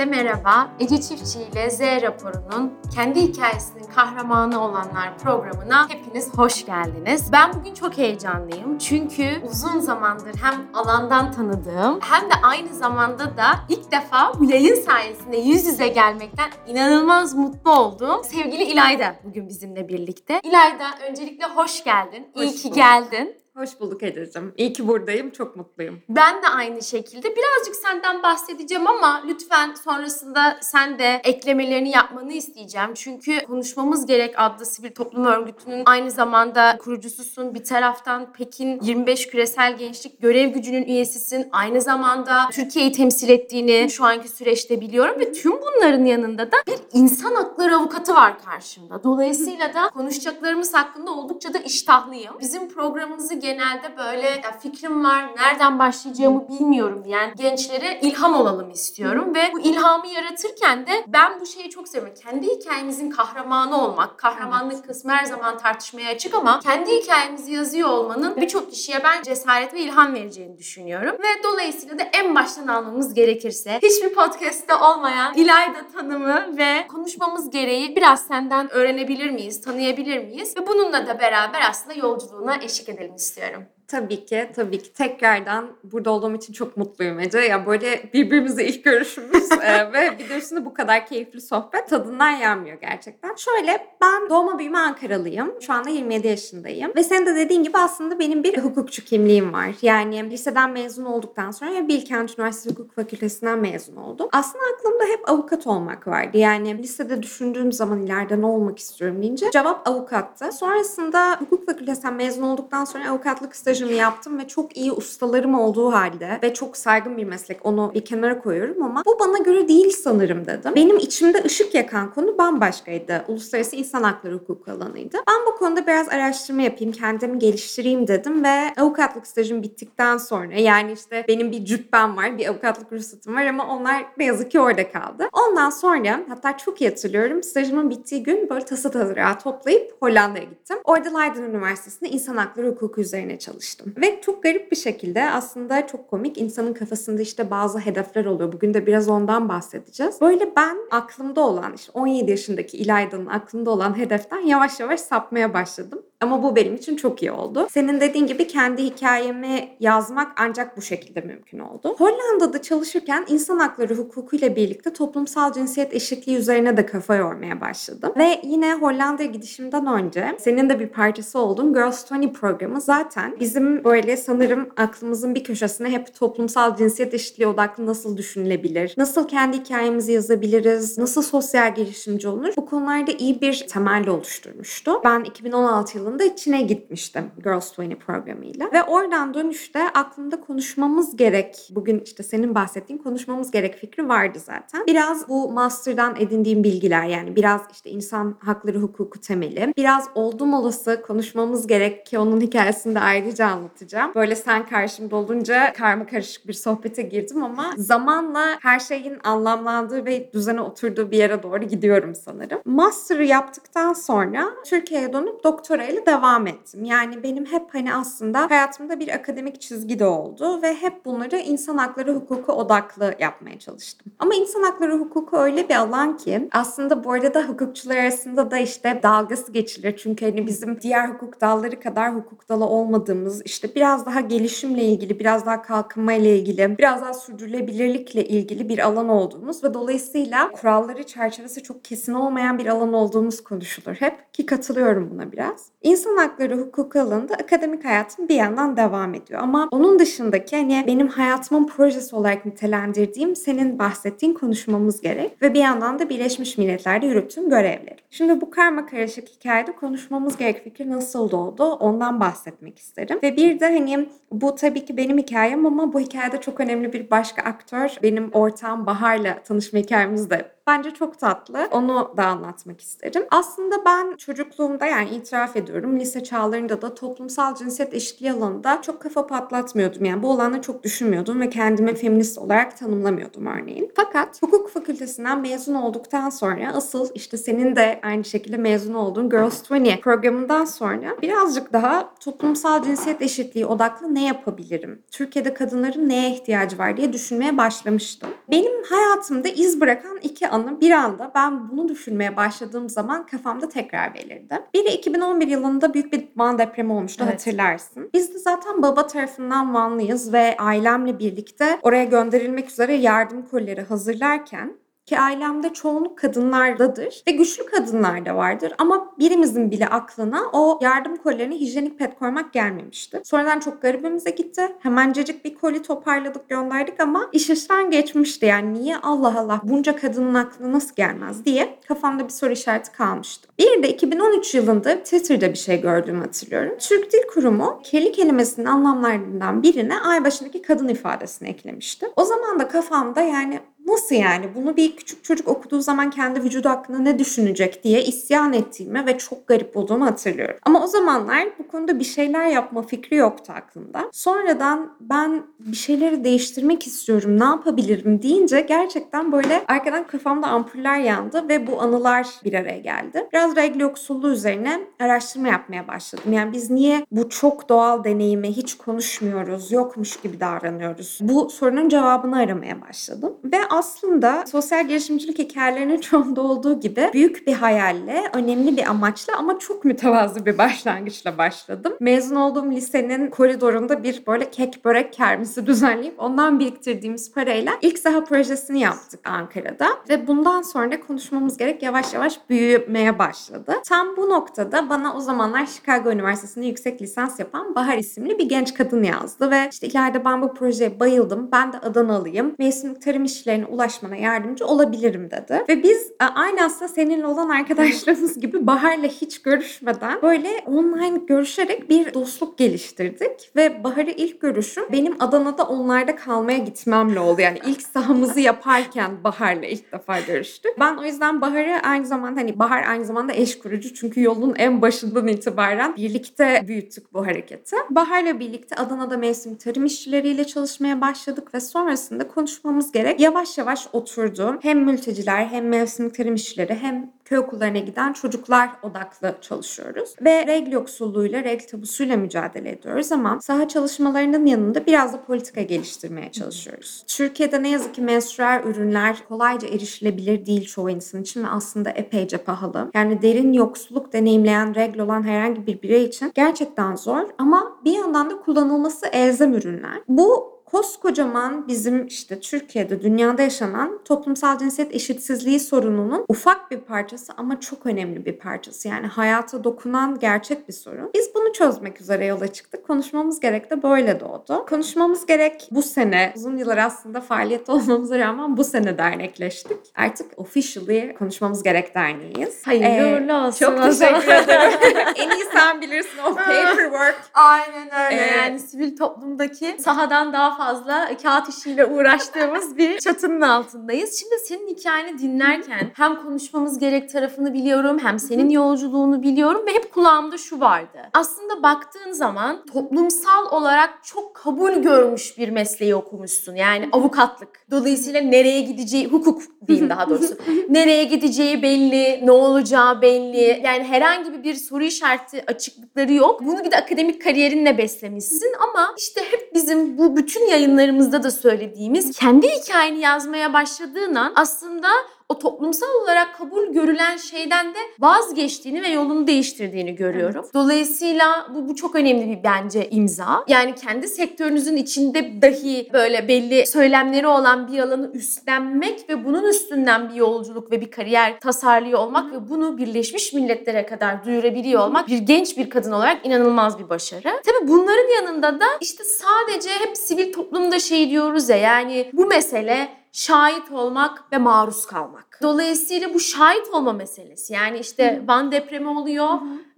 Herkese merhaba. Ece Çiftçi ile Z raporunun kendi hikayesinin kahramanı olanlar programına hepiniz hoş geldiniz. Ben bugün çok heyecanlıyım çünkü uzun zamandır hem alandan tanıdığım hem de aynı zamanda da ilk defa bu yayın sayesinde yüz yüze gelmekten inanılmaz mutlu olduğum sevgili İlayda bugün bizimle birlikte. İlayda öncelikle hoş geldin. Hoş İyi ki geldin. Hoş bulduk Ececiğim. İyi ki buradayım. Çok mutluyum. Ben de aynı şekilde birazcık senden bahsedeceğim ama lütfen sonrasında sen de eklemelerini yapmanı isteyeceğim. Çünkü Konuşmamız Gerek adlı sivil toplum örgütünün aynı zamanda kurucususun. Bir taraftan Pekin 25 Küresel Gençlik Görev Gücü'nün üyesisin. Aynı zamanda Türkiye'yi temsil ettiğini şu anki süreçte biliyorum ve tüm bunların yanında da bir insan hakları avukatı var karşımda. Dolayısıyla da konuşacaklarımız hakkında oldukça da iştahlıyım. Bizim programımızı genelde böyle "Ya fikrim var, nereden başlayacağımı bilmiyorum diyen gençlere ilham olalım istiyorum ve bu ilhamı yaratırken de ben bu şeyi çok seviyorum. Kendi hikayemizin kahramanı olmak, kahramanlık kısmı her zaman tartışmaya açık ama kendi hikayemizi yazıyor olmanın birçok kişiye ben cesaret ve ilham vereceğini düşünüyorum. Ve dolayısıyla da en baştan almamız gerekirse hiçbir podcast'te olmayan İlayda tanımı ve konuşmamız gereği biraz senden öğrenebilir miyiz, tanıyabilir miyiz? Ve bununla da beraber aslında yolculuğuna eşlik edelim istiyorum. fizeram. Tabii ki, tabii ki. Tekrardan burada olduğum için çok mutluyum Ece. Ya böyle birbirimize ilk görüşümüz e, ve bir de bu kadar keyifli sohbet tadından yenmiyor gerçekten. Şöyle ben doğma büyüme Ankaralıyım. Şu anda 27 yaşındayım. Ve senin de dediğin gibi aslında benim bir hukukçu kimliğim var. Yani liseden mezun olduktan sonra Bilkent Üniversitesi Hukuk Fakültesinden mezun oldum. Aslında aklımda hep avukat olmak vardı. Yani lisede düşündüğüm zaman ileride ne olmak istiyorum deyince cevap avukattı. Sonrasında hukuk fakültesinden mezun olduktan sonra avukatlık stajımı yaptım ve çok iyi ustalarım olduğu halde ve çok saygın bir meslek onu bir kenara koyuyorum ama bu bana göre değil sanırım dedim. Benim içimde ışık yakan konu bambaşkaydı. Uluslararası insan hakları hukuku alanıydı. Ben bu konuda biraz araştırma yapayım, kendimi geliştireyim dedim ve avukatlık stajım bittikten sonra yani işte benim bir cübbem var, bir avukatlık ruhsatım var ama onlar ne yazık ki orada kaldı. Ondan sonra hatta çok iyi hatırlıyorum stajımın bittiği gün böyle tasa tazırağı toplayıp Hollanda'ya gittim. Orada Leiden Üniversitesi'nde insan hakları hukuku üzerine çalıştım. Ve çok garip bir şekilde aslında çok komik insanın kafasında işte bazı hedefler oluyor. Bugün de biraz ondan bahsedeceğiz. Böyle ben aklımda olan işte 17 yaşındaki İlayda'nın aklında olan hedeften yavaş yavaş sapmaya başladım. Ama bu benim için çok iyi oldu. Senin dediğin gibi kendi hikayemi yazmak ancak bu şekilde mümkün oldu. Hollanda'da çalışırken insan hakları hukuku ile birlikte toplumsal cinsiyet eşitliği üzerine de kafa yormaya başladım. Ve yine Hollanda'ya gidişimden önce senin de bir parçası olduğun Girls 20 programı zaten bizim böyle sanırım aklımızın bir köşesine hep toplumsal cinsiyet eşitliği odaklı nasıl düşünülebilir, nasıl kendi hikayemizi yazabiliriz, nasıl sosyal girişimci olunur bu konularda iyi bir temel oluşturmuştu. Ben 2016 yılında Çin'e gitmiştim Girls 20 programıyla ve oradan dönüşte aklımda konuşmamız gerek, bugün işte senin bahsettiğin konuşmamız gerek fikri vardı zaten. Biraz bu master'dan edindiğim bilgiler yani biraz işte insan hakları hukuku temeli, biraz oldum olası konuşmamız gerek ki onun hikayesini de ayrıca anlatacağım. Böyle sen karşımda olunca karma karışık bir sohbete girdim ama zamanla her şeyin anlamlandığı ve düzene oturduğu bir yere doğru gidiyorum sanırım. Master'ı yaptıktan sonra Türkiye'ye dönüp doktora devam ettim. Yani benim hep hani aslında hayatımda bir akademik çizgi de oldu ve hep bunları insan hakları hukuku odaklı yapmaya çalıştım. Ama insan hakları hukuku öyle bir alan ki aslında bu arada da hukukçular arasında da işte dalgası geçilir. Çünkü hani bizim diğer hukuk dalları kadar hukuk dalı olmadığımız işte biraz daha gelişimle ilgili, biraz daha kalkınma ile ilgili, biraz daha sürdürülebilirlikle ilgili bir alan olduğumuz ve dolayısıyla kuralları çerçevesi çok kesin olmayan bir alan olduğumuz konuşulur hep ki katılıyorum buna biraz. İnsan hakları hukuku alanında akademik hayatım bir yandan devam ediyor ama onun dışındaki hani benim hayatımın projesi olarak nitelendirdiğim senin bahsettiğin konuşmamız gerek ve bir yandan da Birleşmiş Milletler'de yürüttüğüm görevleri. Şimdi bu karma karışık hikayede konuşmamız gerek fikri nasıl doğdu ondan bahsetmek isterim. Ve bir de hani bu tabii ki benim hikayem ama bu hikayede çok önemli bir başka aktör benim ortağım Bahar'la tanışma hikayemiz de Bence çok tatlı. Onu da anlatmak isterim. Aslında ben çocukluğumda yani itiraf ediyorum hatırlıyorum. Lise çağlarında da toplumsal cinsiyet eşitliği alanında çok kafa patlatmıyordum. Yani bu alanda çok düşünmüyordum ve kendimi feminist olarak tanımlamıyordum örneğin. Fakat hukuk fakültesinden mezun olduktan sonra asıl işte senin de aynı şekilde mezun olduğun Girls 20 programından sonra birazcık daha toplumsal cinsiyet eşitliği odaklı ne yapabilirim? Türkiye'de kadınların neye ihtiyacı var diye düşünmeye başlamıştım. Benim hayatımda iz bırakan iki anı bir anda ben bunu düşünmeye başladığım zaman kafamda tekrar belirdi. Biri 2011 yılında büyük bir Van depremi olmuştu Evet. hatırlarsın. Biz de zaten baba tarafından Vanlıyız ve ailemle birlikte oraya gönderilmek üzere yardım kolileri hazırlarken ki ailemde çoğunluk kadınlardadır ve güçlü kadınlar da vardır ama birimizin bile aklına o yardım kolilerine hijyenik pet koymak gelmemişti. Sonradan çok garibimize gitti. Hemencecik bir koli toparladık gönderdik ama iş işten geçmişti. Yani niye Allah Allah bunca kadının aklına nasıl gelmez diye kafamda bir soru işareti kalmıştı. Bir de 2013 yılında Twitter'da bir şey gördüğümü hatırlıyorum. Türk Dil Kurumu kelli kelimesinin anlamlarından birine ay başındaki kadın ifadesini eklemişti. O zaman da kafamda yani Nasıl yani? Bunu bir küçük çocuk okuduğu zaman kendi vücudu hakkında ne düşünecek diye isyan ettiğimi ve çok garip bulduğumu hatırlıyorum. Ama o zamanlar bu konuda bir şeyler yapma fikri yoktu aklımda. Sonradan ben bir şeyleri değiştirmek istiyorum, ne yapabilirim deyince gerçekten böyle arkadan kafamda ampuller yandı ve bu anılar bir araya geldi. Biraz regl yoksulluğu üzerine araştırma yapmaya başladım. Yani biz niye bu çok doğal deneyime hiç konuşmuyoruz, yokmuş gibi davranıyoruz? Bu sorunun cevabını aramaya başladım. Ve aslında sosyal girişimcilik hikayelerinin çoğunda olduğu gibi büyük bir hayalle, önemli bir amaçla ama çok mütevazı bir başlangıçla başladım. Mezun olduğum lisenin koridorunda bir böyle kek börek kermesi düzenleyip ondan biriktirdiğimiz parayla ilk saha projesini yaptık Ankara'da. Ve bundan sonra konuşmamız gerek yavaş yavaş büyümeye başladı. Tam bu noktada bana o zamanlar Chicago Üniversitesi'nde yüksek lisans yapan Bahar isimli bir genç kadın yazdı ve işte ileride ben bu projeye bayıldım. Ben de Adanalıyım. Mevsimlik tarım işçilerine ulaşmana yardımcı olabilirim dedi. Ve biz e, aynı aslında seninle olan arkadaşlarımız gibi Bahar'la hiç görüşmeden böyle online görüşerek bir dostluk geliştirdik. Ve Bahar'ı ilk görüşüm benim Adana'da onlarda kalmaya gitmemle oldu. Yani ilk sahamızı yaparken Bahar'la ilk defa görüştük. Ben o yüzden Bahar'ı aynı zamanda hani Bahar aynı zamanda eş kurucu çünkü yolun en başından itibaren birlikte büyüttük bu hareketi. Bahar'la birlikte Adana'da mevsim tarım işçileriyle çalışmaya başladık ve sonrasında konuşmamız gerek yavaş yavaş oturdu. Hem mülteciler hem mevsim tarım işçileri hem köy okullarına giden çocuklar odaklı çalışıyoruz. Ve regl yoksulluğuyla, regl tabusuyla mücadele ediyoruz ama saha çalışmalarının yanında biraz da politika geliştirmeye çalışıyoruz. Türkiye'de ne yazık ki menstrual ürünler kolayca erişilebilir değil çoğu insan için ve aslında epeyce pahalı. Yani derin yoksulluk deneyimleyen regl olan herhangi bir birey için gerçekten zor ama bir yandan da kullanılması elzem ürünler. Bu koskocaman bizim işte Türkiye'de, dünyada yaşanan toplumsal cinsiyet eşitsizliği sorununun ufak bir parçası ama çok önemli bir parçası. Yani hayata dokunan gerçek bir sorun. Biz bunu çözmek üzere yola çıktık. Konuşmamız gerek de böyle doğdu. Konuşmamız gerek bu sene, uzun yıllar aslında faaliyette olmamıza rağmen bu sene dernekleştik. Artık officially Konuşmamız Gerek Derneği'yiz. Hayırlı Ee, uğurlu olsun. Çok teşekkür ederim. en iyi sen bilirsin o paperwork. Aynen öyle. Ee, yani sivil toplumdaki sahadan daha fazla kağıt işiyle uğraştığımız bir çatının altındayız. Şimdi senin hikayeni dinlerken hem konuşmamız gerek tarafını biliyorum hem senin yolculuğunu biliyorum ve hep kulağımda şu vardı. Aslında baktığın zaman toplumsal olarak çok kabul görmüş bir mesleği okumuşsun. Yani avukatlık. Dolayısıyla nereye gideceği, hukuk diyeyim daha doğrusu. nereye gideceği belli, ne olacağı belli. Yani herhangi bir soru işareti açıklıkları yok. Bunu bir de akademik kariyerinle beslemişsin ama işte hep bizim bu bütün yayınlarımızda da söylediğimiz kendi hikayeni yazmaya başladığın an aslında o toplumsal olarak kabul görülen şeyden de vazgeçtiğini ve yolunu değiştirdiğini görüyorum. Dolayısıyla bu, bu çok önemli bir bence imza. Yani kendi sektörünüzün içinde dahi böyle belli söylemleri olan bir alanı üstlenmek ve bunun üstünden bir yolculuk ve bir kariyer tasarlıyor olmak ve bunu Birleşmiş Milletler'e kadar duyurabiliyor olmak bir genç bir kadın olarak inanılmaz bir başarı. Tabii bunların yanında da işte sadece hep sivil toplumda şey diyoruz ya yani bu mesele şahit olmak ve maruz kalmak. Dolayısıyla bu şahit olma meselesi. Yani işte Van depremi oluyor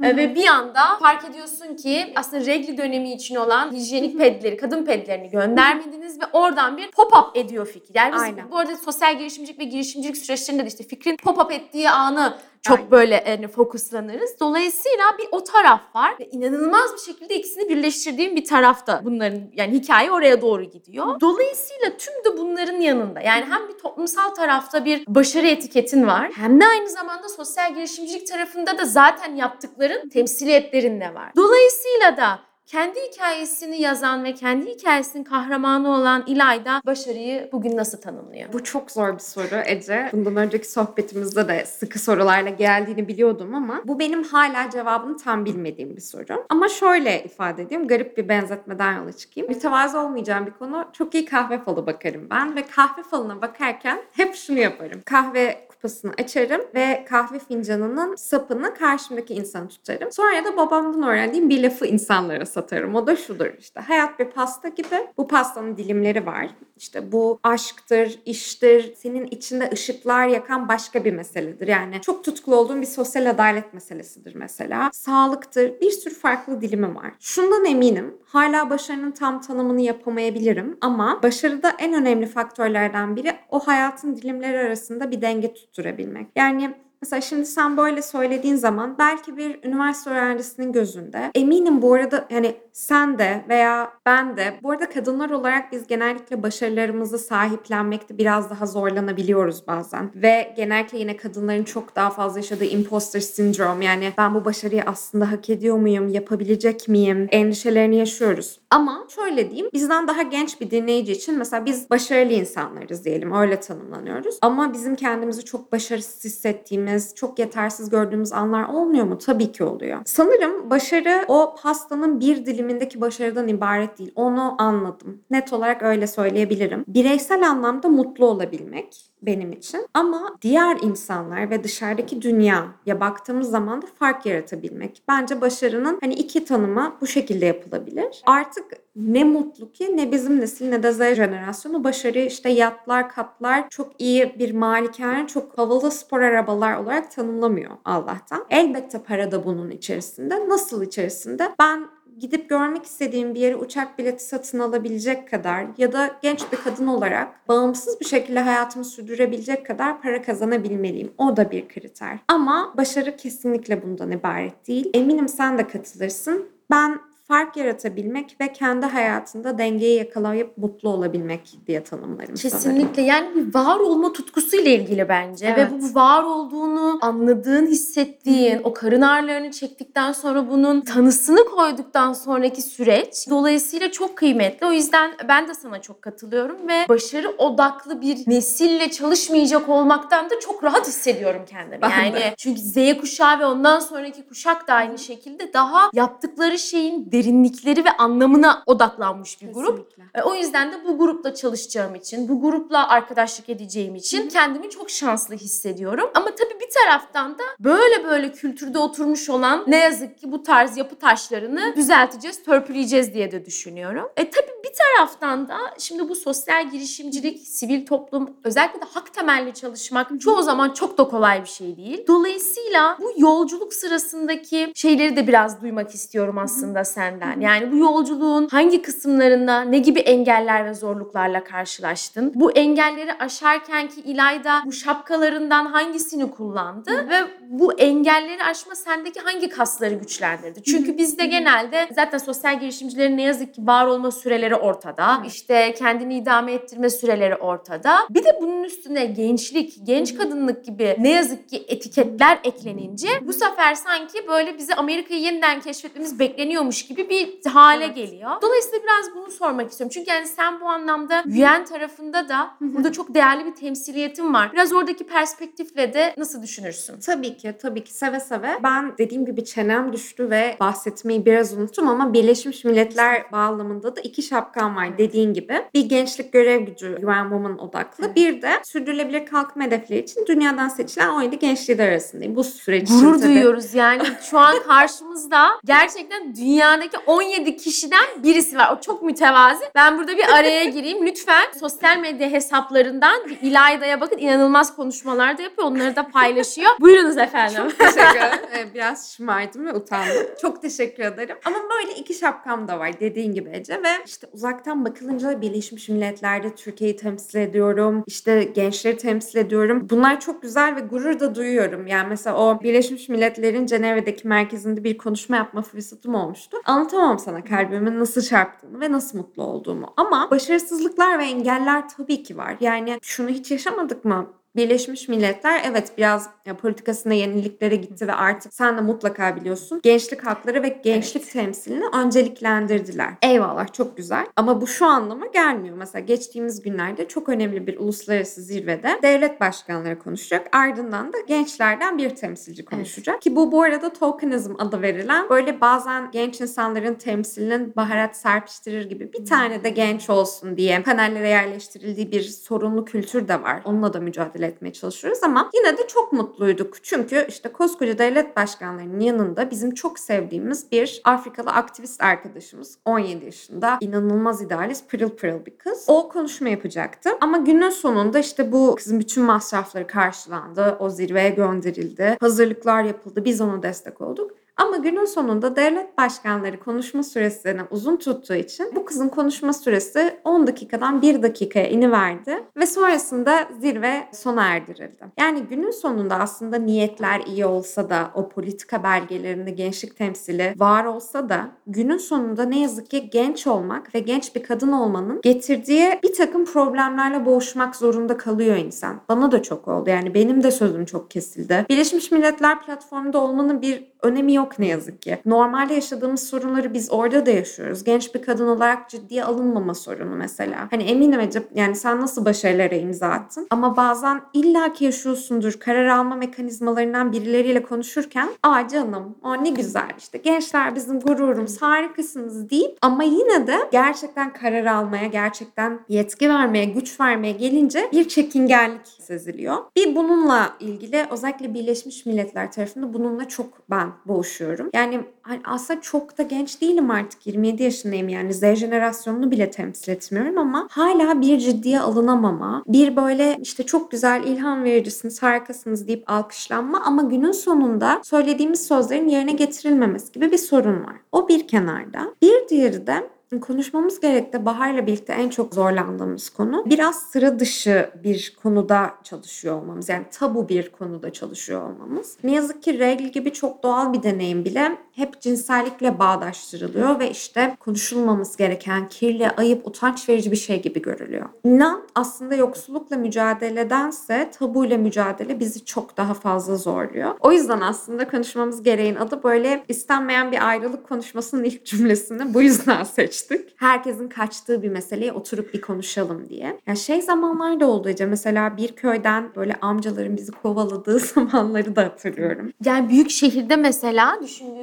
e, ve bir anda fark ediyorsun ki aslında regli dönemi için olan hijyenik pedleri, kadın pedlerini göndermediniz ve oradan bir pop-up ediyor fikir. Yani biz Aynen. bu arada sosyal girişimcilik ve girişimcilik süreçlerinde de işte fikrin pop-up ettiği anı çok Aynen. böyle e, fokuslanırız. Dolayısıyla bir o taraf var ve inanılmaz bir şekilde ikisini birleştirdiğim bir tarafta bunların yani hikaye oraya doğru gidiyor. Dolayısıyla tüm de bunların yanında yani hem bir toplumsal tarafta bir başarı etiketin var hem de aynı zamanda sosyal girişimcilik tarafında da zaten yaptıkların temsiliyetlerin de var. Dolayısıyla da kendi hikayesini yazan ve kendi hikayesinin kahramanı olan İlayda başarıyı bugün nasıl tanımlıyor? Bu çok zor bir soru Ece. Bundan önceki sohbetimizde de sıkı sorularla geldiğini biliyordum ama bu benim hala cevabını tam bilmediğim bir soru. Ama şöyle ifade edeyim, garip bir benzetmeden yola çıkayım. Mütevazı olmayacağım bir konu. Çok iyi kahve falı bakarım ben ve kahve falına bakarken hep şunu yaparım. Kahve kupasını açarım ve kahve fincanının sapını karşımdaki insana tutarım. Sonra da babamdan öğrendiğim bir lafı insanlara satarım. O da şudur işte. Hayat bir pasta gibi. Bu pastanın dilimleri var. İşte bu aşktır, iştir, senin içinde ışıklar yakan başka bir meseledir. Yani çok tutkulu olduğun bir sosyal adalet meselesidir mesela. Sağlıktır. Bir sürü farklı dilimi var. Şundan eminim. Hala başarının tam tanımını yapamayabilirim ama başarıda en önemli faktörlerden biri o hayatın dilimleri arasında bir denge tutturabilmek. Yani Mesela şimdi sen böyle söylediğin zaman belki bir üniversite öğrencisinin gözünde eminim bu arada yani sen de veya ben de bu arada kadınlar olarak biz genellikle başarılarımızı sahiplenmekte biraz daha zorlanabiliyoruz bazen. Ve genellikle yine kadınların çok daha fazla yaşadığı imposter sindrom yani ben bu başarıyı aslında hak ediyor muyum, yapabilecek miyim endişelerini yaşıyoruz. Ama şöyle diyeyim bizden daha genç bir dinleyici için mesela biz başarılı insanlarız diyelim öyle tanımlanıyoruz. Ama bizim kendimizi çok başarısız hissettiğimiz, çok yetersiz gördüğümüz anlar olmuyor mu? Tabii ki oluyor. Sanırım başarı o pastanın bir dilimindeki başarıdan ibaret değil. Onu anladım. Net olarak öyle söyleyebilirim. Bireysel anlamda mutlu olabilmek benim için. Ama diğer insanlar ve dışarıdaki dünyaya baktığımız zaman da fark yaratabilmek. Bence başarının hani iki tanımı bu şekilde yapılabilir. Artık ne mutlu ki ne bizim nesil ne de Z jenerasyonu başarı işte yatlar, katlar, çok iyi bir malikane, çok havalı spor arabalar olarak tanımlamıyor Allah'tan. Elbette para da bunun içerisinde. Nasıl içerisinde? Ben gidip görmek istediğim bir yere uçak bileti satın alabilecek kadar ya da genç bir kadın olarak bağımsız bir şekilde hayatımı sürdürebilecek kadar para kazanabilmeliyim. O da bir kriter. Ama başarı kesinlikle bundan ibaret değil. Eminim sen de katılırsın. Ben fark yaratabilmek ve kendi hayatında dengeyi yakalayıp mutlu olabilmek diye tanımlarım sanırım. Kesinlikle yani bir var olma tutkusuyla ilgili bence ve Evet. bu bu var olduğunu anladığın, hissettiğin, o karın ağrılarını çektikten sonra bunun tanısını koyduktan sonraki süreç dolayısıyla çok kıymetli. O yüzden ben de sana çok katılıyorum ve başarı odaklı bir nesille çalışmayacak olmaktan da çok rahat hissediyorum kendimi. Ben de. yani çünkü Z kuşağı ve ondan sonraki kuşak da aynı şekilde daha yaptıkları şeyin derinlikleri ve anlamına odaklanmış bir grup. Kesinlikle. E, O yüzden de bu grupla çalışacağım için, bu grupla arkadaşlık edeceğim için kendimi çok şanslı hissediyorum. Ama tabii bir taraftan da böyle böyle kültürde oturmuş olan ne yazık ki bu tarz yapı taşlarını düzelteceğiz, törpüleyeceğiz diye de düşünüyorum. E tabii bir taraftan da şimdi bu sosyal girişimcilik, sivil toplum, özellikle de hak temelli çalışmak çoğu zaman çok da kolay bir şey değil. Dolayısıyla bu yolculuk sırasındaki şeyleri de biraz duymak istiyorum aslında senden. Yani bu yolculuğun hangi kısımlarında ne gibi engeller ve zorluklarla karşılaştın? Bu engelleri aşarken ki İlayda bu şapkalarından hangisini kullandı ve bu engelleri aşma sendeki hangi kasları güçlendirdi? Çünkü bizde genelde zaten sosyal girişimcilerin ne yazık ki var olma süreleri ortada. İşte kendini idame ettirme süreleri ortada. Bir de bunun üstüne gençlik, genç kadınlık gibi ne yazık ki etiketler eklenince bu sefer sanki böyle bizi Amerika'yı yeniden keşfetmemiz bekleniyormuş gibi bir hale Evet. geliyor. Dolayısıyla biraz bunu sormak istiyorum. Çünkü yani sen bu anlamda büyüyen tarafında da burada çok değerli bir temsiliyetin var. Biraz oradaki perspektifle de nasıl düşünürsün? Tabii ki, tabii ki seve seve. Ben dediğim gibi çenem düştü ve bahsetmeyi biraz unuttum ama Birleşmiş Milletler bağlamında da iki şapkam var dediğin gibi. Bir gençlik görev gücü UN Women odaklı. Bir de sürdürülebilir kalkınma hedefleri için dünyadan seçilen 17 genç lider arasındayım. Bu süreç için Gurur tabii. duyuyoruz yani şu an karşımızda gerçekten dünyanın dünyadaki 17 kişiden birisi var. O çok mütevazi. Ben burada bir araya gireyim. Lütfen sosyal medya hesaplarından bir İlayda'ya bakın. inanılmaz konuşmalar da yapıyor. Onları da paylaşıyor. Buyurunuz efendim. Teşekkür ederim. Ee, Biraz şımardım ve utandım. Çok teşekkür ederim. Ama böyle iki şapkam da var dediğin gibi Ece ve işte uzaktan bakılınca Birleşmiş Milletler'de Türkiye'yi temsil ediyorum. İşte gençleri temsil ediyorum. Bunlar çok güzel ve gurur da duyuyorum. Yani mesela o Birleşmiş Milletler'in Cenevre'deki merkezinde bir konuşma yapma fırsatım olmuştu. Anlatamam sana kalbimin nasıl çarptığını ve nasıl mutlu olduğumu. Ama başarısızlıklar ve engeller tabii ki var. Yani şunu hiç yaşamadık mı? Birleşmiş Milletler evet biraz ya, politikasında yeniliklere gitti ve artık sen de mutlaka biliyorsun gençlik hakları ve gençlik temsilini önceliklendirdiler. Eyvallah çok güzel ama bu şu anlama gelmiyor. Mesela geçtiğimiz günlerde çok önemli bir uluslararası zirvede devlet başkanları konuşacak. Ardından da gençlerden bir temsilci konuşacak. Ki bu bu arada tokenizm adı verilen böyle bazen genç insanların temsilinin baharat serpiştirir gibi bir tane de genç olsun diye panellere yerleştirildiği bir sorunlu kültür de var. Onunla da mücadele etmeye çalışıyoruz ama yine de çok mutluyduk. Çünkü işte koskoca devlet başkanlarının yanında bizim çok sevdiğimiz bir Afrikalı aktivist arkadaşımız 17 yaşında inanılmaz idealist pırıl pırıl bir kız. O konuşma yapacaktı ama günün sonunda işte bu kızın bütün masrafları karşılandı. O zirveye gönderildi. Hazırlıklar yapıldı. Biz ona destek olduk. Ama günün sonunda devlet başkanları konuşma süresini uzun tuttuğu için bu kızın konuşma süresi 10 dakikadan 1 dakikaya iniverdi ve sonrasında zirve sona erdirildi. Yani günün sonunda aslında niyetler iyi olsa da o politika belgelerinde gençlik temsili var olsa da günün sonunda ne yazık ki genç olmak ve genç bir kadın olmanın getirdiği bir takım problemlerle boğuşmak zorunda kalıyor insan. Bana da çok oldu. Yani benim de sözüm çok kesildi. Birleşmiş Milletler platformunda olmanın bir önemi yok ne yazık ki. Normalde yaşadığımız sorunları biz orada da yaşıyoruz. Genç bir kadın olarak ciddiye alınmama sorunu mesela. Hani eminim Ece yani sen nasıl başarılara imza attın ama bazen illaki yaşıyorsundur karar alma mekanizmalarından birileriyle konuşurken aa canım o ne güzel işte gençler bizim gururumuz harikasınız deyip ama yine de gerçekten karar almaya gerçekten yetki vermeye güç vermeye gelince bir çekingenlik seziliyor. Bir bununla ilgili özellikle Birleşmiş Milletler tarafında bununla çok ben boğuşuyorum. Yani hani aslında çok da genç değilim artık 27 yaşındayım yani Z jenerasyonunu bile temsil etmiyorum ama hala bir ciddiye alınamama, bir böyle işte çok güzel ilham vericisiniz, harikasınız deyip alkışlanma ama günün sonunda söylediğimiz sözlerin yerine getirilmemesi gibi bir sorun var. O bir kenarda. Bir diğeri de Konuşmamız gerekti. Bahar'la birlikte en çok zorlandığımız konu biraz sıra dışı bir konuda çalışıyor olmamız. Yani tabu bir konuda çalışıyor olmamız. Ne yazık ki regl gibi çok doğal bir deneyim bile hep cinsellikle bağdaştırılıyor ve işte konuşulmaması gereken kirli, ayıp, utanç verici bir şey gibi görülüyor. İnan aslında yoksullukla mücadeledense tabuyla mücadele bizi çok daha fazla zorluyor. O yüzden aslında konuşmamız gereğin adı böyle istenmeyen bir ayrılık konuşmasının ilk cümlesini bu yüzden seçtik. Herkesin kaçtığı bir meseleye oturup bir konuşalım diye. Ya şey zamanlarda oldu Ece. Mesela bir köyden böyle amcaların bizi kovaladığı zamanları da hatırlıyorum. Yani büyük şehirde mesela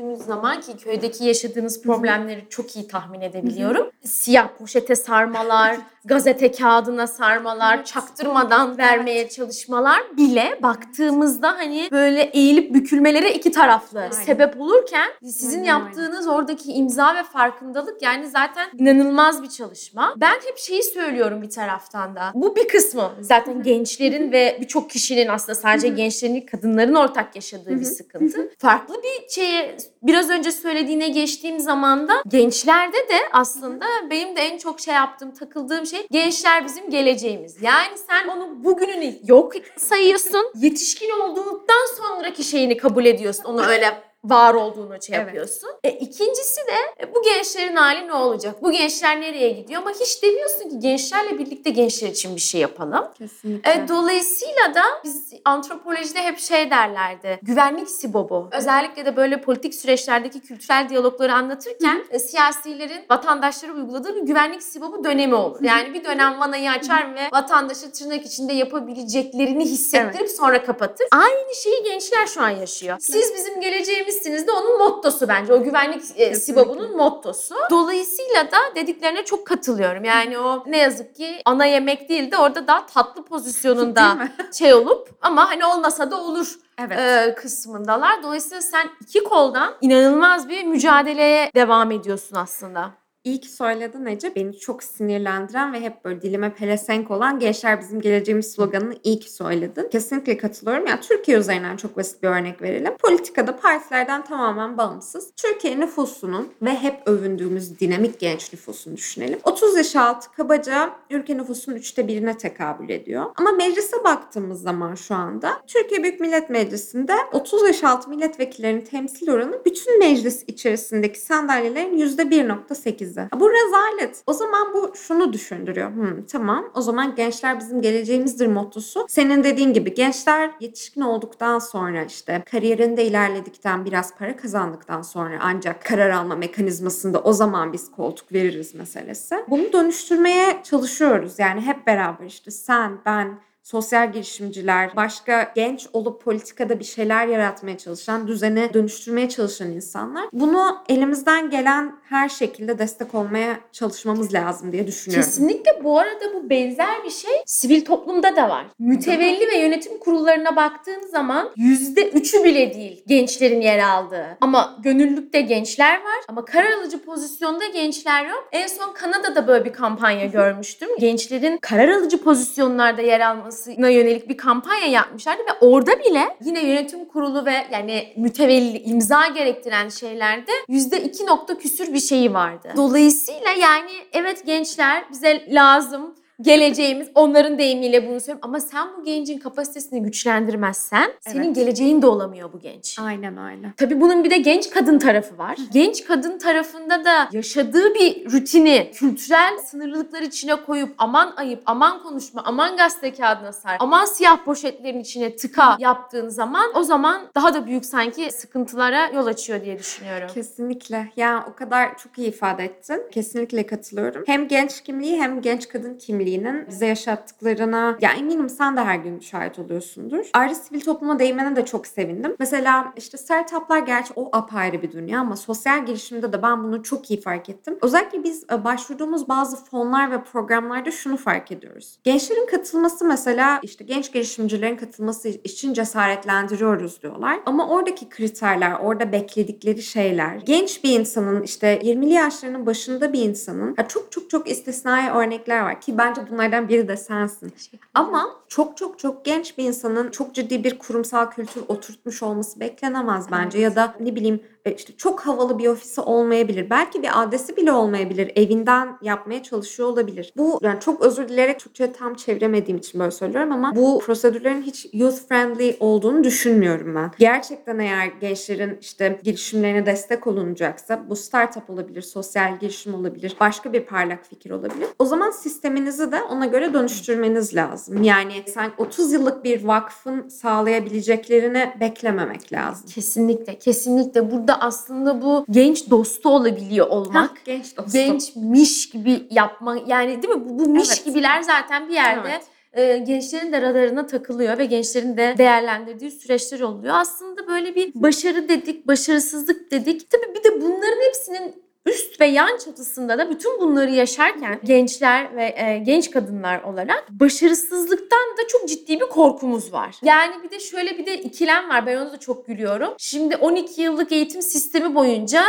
düşündüğümüz zaman ki köydeki yaşadığınız problemleri çok iyi tahmin edebiliyorum. Siyah poşete sarmalar, gazete kağıdına sarmalar, çaktırmadan vermeye çalışmalar bile baktığımızda hani böyle eğilip bükülmelere iki taraflı sebep olurken sizin Aynen, aynen. yaptığınız oradaki imza ve farkındalık yani zaten inanılmaz bir çalışma. Ben hep şeyi söylüyorum bir taraftan da. Bu bir kısmı zaten gençlerin ve birçok kişinin aslında sadece gençlerin değil, kadınların ortak yaşadığı bir sıkıntı. Farklı bir şeye biraz önce söylediğine geçtiğim zaman da gençlerde de aslında benim de en çok şey yaptığım, takıldığım şey gençler bizim geleceğimiz. Yani sen onu bugününü yok sayıyorsun. Yetişkin olduktan sonraki şeyini kabul ediyorsun. Onu öyle var olduğunu şey Evet. yapıyorsun. E, ikincisi de e, bu gençlerin hali ne olacak? Bu gençler nereye gidiyor? Ama hiç demiyorsun ki gençlerle birlikte gençler için bir şey yapalım. Kesinlikle. E, dolayısıyla da biz antropolojide hep şey derlerdi. Güvenlik sibobu. Özellikle de böyle politik süreçlerdeki kültürel diyalogları anlatırken e, siyasilerin vatandaşlara uyguladığı bir güvenlik sibobu dönemi olur. Yani bir dönem vanayı açar ve vatandaşı tırnak içinde yapabileceklerini hissettirip sonra kapatır. Aynı şeyi gençler şu an yaşıyor. Siz bizim geleceğimizsiniz güvenliksiniz de onun mottosu bence. O güvenlik e, Kesinlikle. Sibab'ın mottosu. Dolayısıyla da dediklerine çok katılıyorum. Yani o ne yazık ki ana yemek değil de orada daha tatlı pozisyonunda şey olup ama hani olmasa da olur Evet. e, kısmındalar. Dolayısıyla sen iki koldan inanılmaz bir mücadeleye devam ediyorsun aslında. İyi ki söyledin Ece. Beni çok sinirlendiren ve hep böyle dilime pelesenk olan gençler bizim geleceğimiz sloganını ki söyledin. Kesinlikle katılıyorum. Yani Türkiye üzerinden çok basit bir örnek verelim. Politikada partilerden tamamen bağımsız. Türkiye nüfusunun ve hep övündüğümüz dinamik genç nüfusunu düşünelim. 30 yaş altı kabaca ülke nüfusunun üçte birine tekabül ediyor. Ama meclise baktığımız zaman şu anda Türkiye Büyük Millet Meclisi'nde 30 yaş altı milletvekillerinin temsil oranı bütün meclis içerisindeki sandalyelerin %1.8'i. Ha, Bu rezalet. O zaman bu şunu düşündürüyor. Hmm, tamam o zaman gençler bizim geleceğimizdir mottosu. Senin dediğin gibi gençler yetişkin olduktan sonra işte kariyerinde ilerledikten biraz para kazandıktan sonra ancak karar alma mekanizmasında o zaman biz koltuk veririz meselesi. Bunu dönüştürmeye çalışıyoruz. Yani hep beraber işte sen, ben, sosyal girişimciler, başka genç olup politikada bir şeyler yaratmaya çalışan, düzene dönüştürmeye çalışan insanlar. Bunu elimizden gelen her şekilde destek olmaya çalışmamız lazım diye düşünüyorum. Kesinlikle bu arada bu benzer bir şey sivil toplumda da var. Mütevelli ve yönetim kurullarına baktığın zaman yüzde üçü bile değil gençlerin yer aldığı. Ama gönüllülükte gençler var ama karar alıcı pozisyonda gençler yok. En son Kanada'da böyle bir kampanya görmüştüm. Gençlerin karar alıcı pozisyonlarda yer almasına yönelik bir kampanya yapmışlardı ve orada bile yine yönetim kurulu ve yani mütevelli imza gerektiren şeylerde yüzde iki nokta küsür bir şeyi vardı. Dolayısıyla yani evet gençler bize lazım geleceğimiz onların deyimiyle bunu söylüyorum ama sen bu gencin kapasitesini güçlendirmezsen senin Evet. geleceğin de olamıyor bu genç. Aynen öyle. Tabii bunun bir de genç kadın tarafı var. Genç kadın tarafında da yaşadığı bir rutini kültürel sınırlılıklar içine koyup aman ayıp, aman konuşma, aman gazete kağıdına sar, aman siyah poşetlerin içine tıka yaptığın zaman o zaman daha da büyük sanki sıkıntılara yol açıyor diye düşünüyorum. Kesinlikle. Ya o kadar çok iyi ifade ettin. Kesinlikle katılıyorum. Hem genç kimliği hem genç kadın kimliğinin bize yaşattıklarına ya eminim sen de her gün şahit oluyorsundur. Ayrıca sivil topluma değmene de çok sevindim. Mesela işte startuplar gerçi o apayrı bir dünya ama sosyal girişimde de ben bunu çok iyi fark ettim. Özellikle biz e, başvurduğumuz bazı fonlar ve programlarda şunu fark ediyoruz. Gençlerin katılması mesela işte genç girişimcilerin katılması için cesaretlendiriyoruz diyorlar. Ama oradaki kriterler, orada bekledikleri şeyler, genç bir insanın işte 20'li yaşlarının başında bir insanın ya çok çok çok istisnai örnekler var ki bence bunlardan biri de sensin. Ama çok çok çok genç bir insanın çok ciddi bir kurumsal kültür oturtmuş olması beklenemez bence. Ya da ne bileyim işte çok havalı bir ofisi olmayabilir. Belki bir adresi bile olmayabilir. Evinden yapmaya çalışıyor olabilir. Bu yani çok özür dileyerek Türkçe tam çeviremediğim için böyle söylüyorum ama bu prosedürlerin hiç youth friendly olduğunu düşünmüyorum ben. Gerçekten eğer gençlerin işte girişimlerine destek olunacaksa bu startup olabilir, sosyal girişim olabilir, başka bir parlak fikir olabilir. O zaman sisteminizi de ona göre dönüştürmeniz lazım. Yani sen 30 yıllık bir vakfın sağlayabileceklerini beklememek lazım. Kesinlikle, kesinlikle. Burada aslında bu genç dostu olabiliyor olmak. Hah, genç dostum. gençmiş gibi yapma yani değil mi? Bu, bu miş Evet. gibiler zaten bir yerde Evet. e, gençlerin de radarına takılıyor ve gençlerin de değerlendirdiği süreçler oluyor. Aslında böyle bir başarı dedik, başarısızlık dedik. Tabii bir de bunların hepsinin üst ve yan çatısında da bütün bunları yaşarken gençler ve e, genç kadınlar olarak başarısızlıktan da çok ciddi bir korkumuz var. Yani bir de şöyle bir de ikilem var. Ben ona da çok gülüyorum. Şimdi 12 yıllık eğitim sistemi boyunca